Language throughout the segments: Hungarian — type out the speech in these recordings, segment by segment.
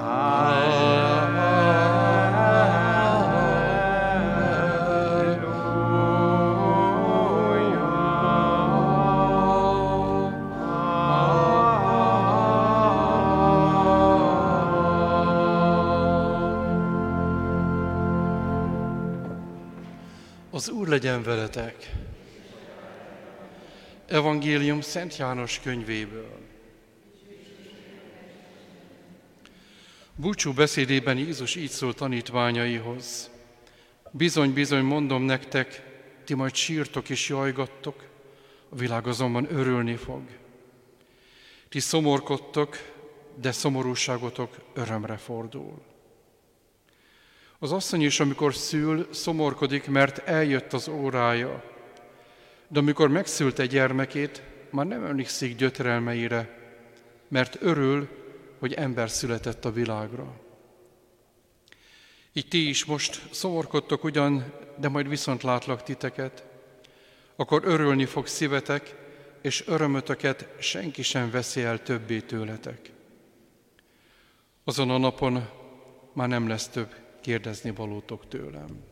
Az Úr legyen veletek! Evangélium Szent János könyvéből. Búcsú beszédében Jézus így szól tanítványaihoz. Bizony, bizony, mondom nektek, ti majd sírtok és jajgattok, a világ azonban örülni fog. Ti szomorkodtok, de szomorúságotok örömre fordul. Az asszony is, amikor szül, szomorkodik, mert eljött az órája. De amikor megszülte gyermekét, már nem emlékszik gyötrelmeire, mert örül, hogy ember született a világra. Így ti is most szomorkodtok ugyan, de majd viszont látlak titeket, akkor örülni fog szívetek, és örömötöket senki sem veszi el többé tőletek. Azon a napon már nem lesz több kérdezni valótok tőlem.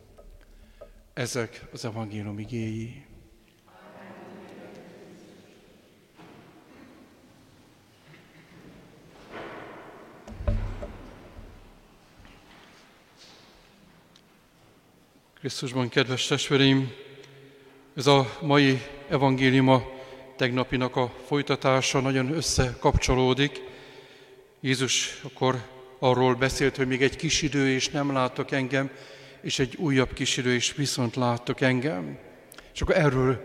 Ezek az evangélium igéi. Krisztusban, kedves testvéreim, ez a mai evangéliuma tegnapinak a folytatása nagyon összekapcsolódik. Jézus akkor arról beszélt, hogy még egy kis idő, és nem láttok engem, és egy újabb kis idő, és viszont láttok engem. És akkor erről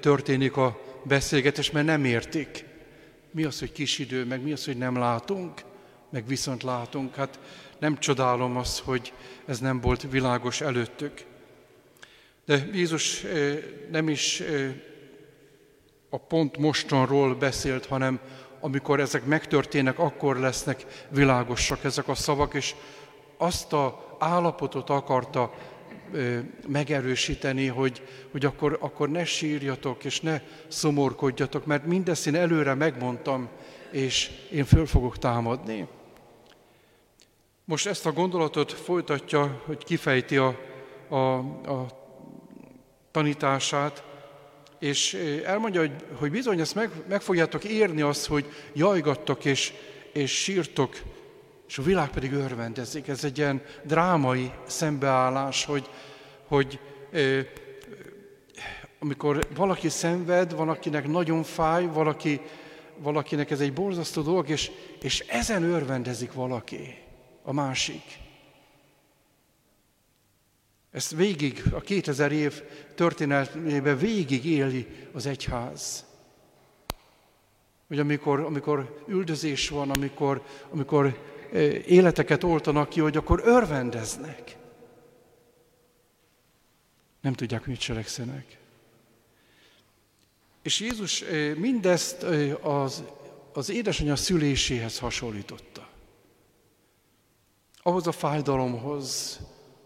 történik a beszélgetés, mert nem értik. Mi az, hogy kis idő, meg mi az, hogy nem látunk, meg viszont látunk. Hát nem csodálom azt, hogy ez nem volt világos előttük. De Jézus nem is a pont mostanról beszélt, hanem amikor ezek megtörténnek, akkor lesznek világosak ezek a szavak, és azt a állapotot akarta megerősíteni, hogy, hogy akkor, akkor ne sírjatok, és ne szomorkodjatok, mert mindezt én előre megmondtam, és én föl fogok támadni. Most ezt a gondolatot folytatja, hogy kifejti a, a, a tanítását, és elmondja, hogy, hogy bizony ezt meg, meg fogjátok érni azt, hogy jajgattok és, és sírtok, és a világ pedig örvendezik. Ez egy ilyen drámai szembeállás, hogy, hogy amikor valaki szenved, valakinek nagyon fáj, valaki, valakinek ez egy borzasztó dolog, és, és ezen örvendezik valaki, a másik. Ezt végig, a 2000 év történetében végig éli az egyház. Hogy amikor, amikor üldözés van, amikor, amikor eh, életeket oltanak ki, hogy akkor örvendeznek. Nem tudják, mit cselekszenek. És Jézus eh, mindezt eh, az, az édesanyja szüléséhez hasonlította. Ahhoz a fájdalomhoz,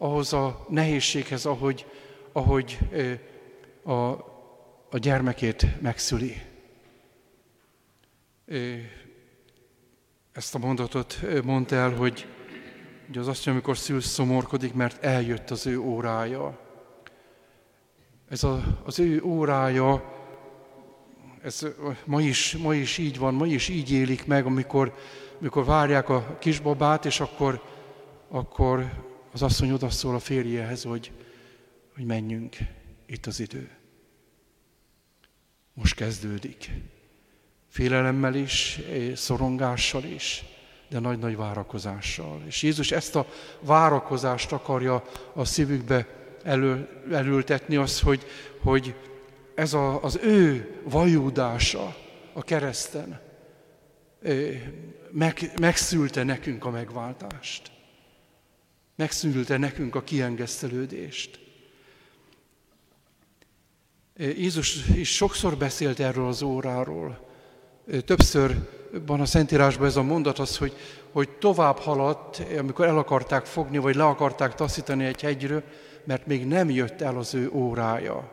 ahhoz a nehézséghez, ahogy, ahogy a, a gyermekét megszüli. Ezt a mondatot mondta el, hogy, hogy az azt, amikor szül szomorkodik, mert eljött az ő órája. Ez a, az ő órája, ez ma is, ma is így van, ma is így élik meg, amikor, amikor várják a kisbabát, és akkor, akkor az asszony odaszól a férjehez, hogy, hogy menjünk, itt az idő. Most kezdődik. Félelemmel is, szorongással is, de nagy-nagy várakozással. És Jézus ezt a várakozást akarja a szívükbe elő, elültetni, az, hogy, hogy ez a, az ő vajúdása a kereszten meg, megszülte nekünk a megváltást megszűnülte nekünk a kiengesztelődést. Jézus is sokszor beszélt erről az óráról. Többször van a Szentírásban ez a mondat az, hogy, hogy tovább haladt, amikor el akarták fogni, vagy le akarták taszítani egy hegyről, mert még nem jött el az ő órája.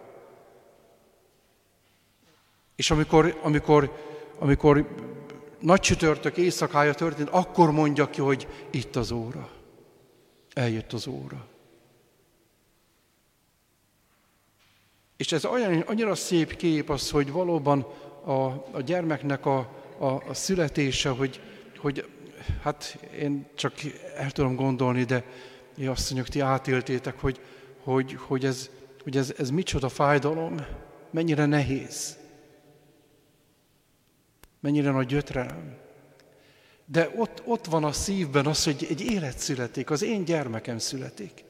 És amikor, amikor, amikor nagy csütörtök éjszakája történt, akkor mondja ki, hogy itt az óra. Eljött az óra. És ez olyan, annyira szép kép az, hogy valóban a, a gyermeknek a, a, a születése, hogy, hogy hát én csak el tudom gondolni, de mi asszonyok, ti átéltétek, hogy, hogy, hogy, ez, hogy ez, ez micsoda fájdalom, mennyire nehéz, mennyire nagy gyötrelem. De ott, ott van a szívben az, hogy egy élet születik, az én gyermekem születik.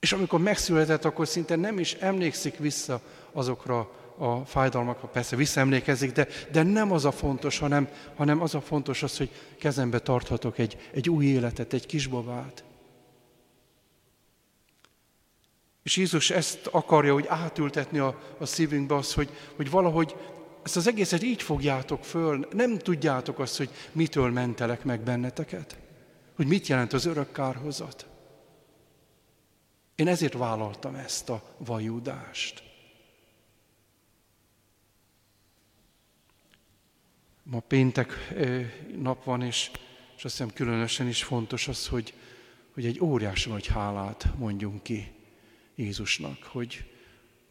És amikor megszületett, akkor szinte nem is emlékszik vissza azokra a fájdalmakra, persze visszaemlékezik, de, de nem az a fontos, hanem, hanem az a fontos az, hogy kezembe tarthatok egy, egy új életet, egy kisbabát. És Jézus ezt akarja, hogy átültetni a, a szívünkbe az, hogy, hogy valahogy ezt az egészet így fogjátok föl, nem tudjátok azt, hogy mitől mentelek meg benneteket, hogy mit jelent az örök kárhozat. Én ezért vállaltam ezt a vajudást. Ma péntek nap van, és, és azt hiszem különösen is fontos az, hogy, hogy egy óriási nagy hálát mondjunk ki Jézusnak, hogy,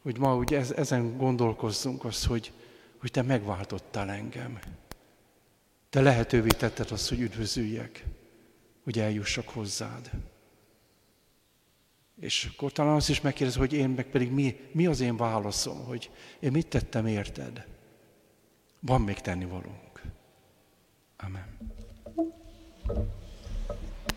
hogy ma úgy ez, ezen gondolkozzunk az, hogy, hogy te megváltottál engem. Te lehetővé tetted azt, hogy üdvözüljek, hogy eljussak hozzád. És akkor talán azt is megkérdez, hogy én meg pedig mi, mi az én válaszom, hogy én mit tettem érted. Van még tennivalónk. Amen.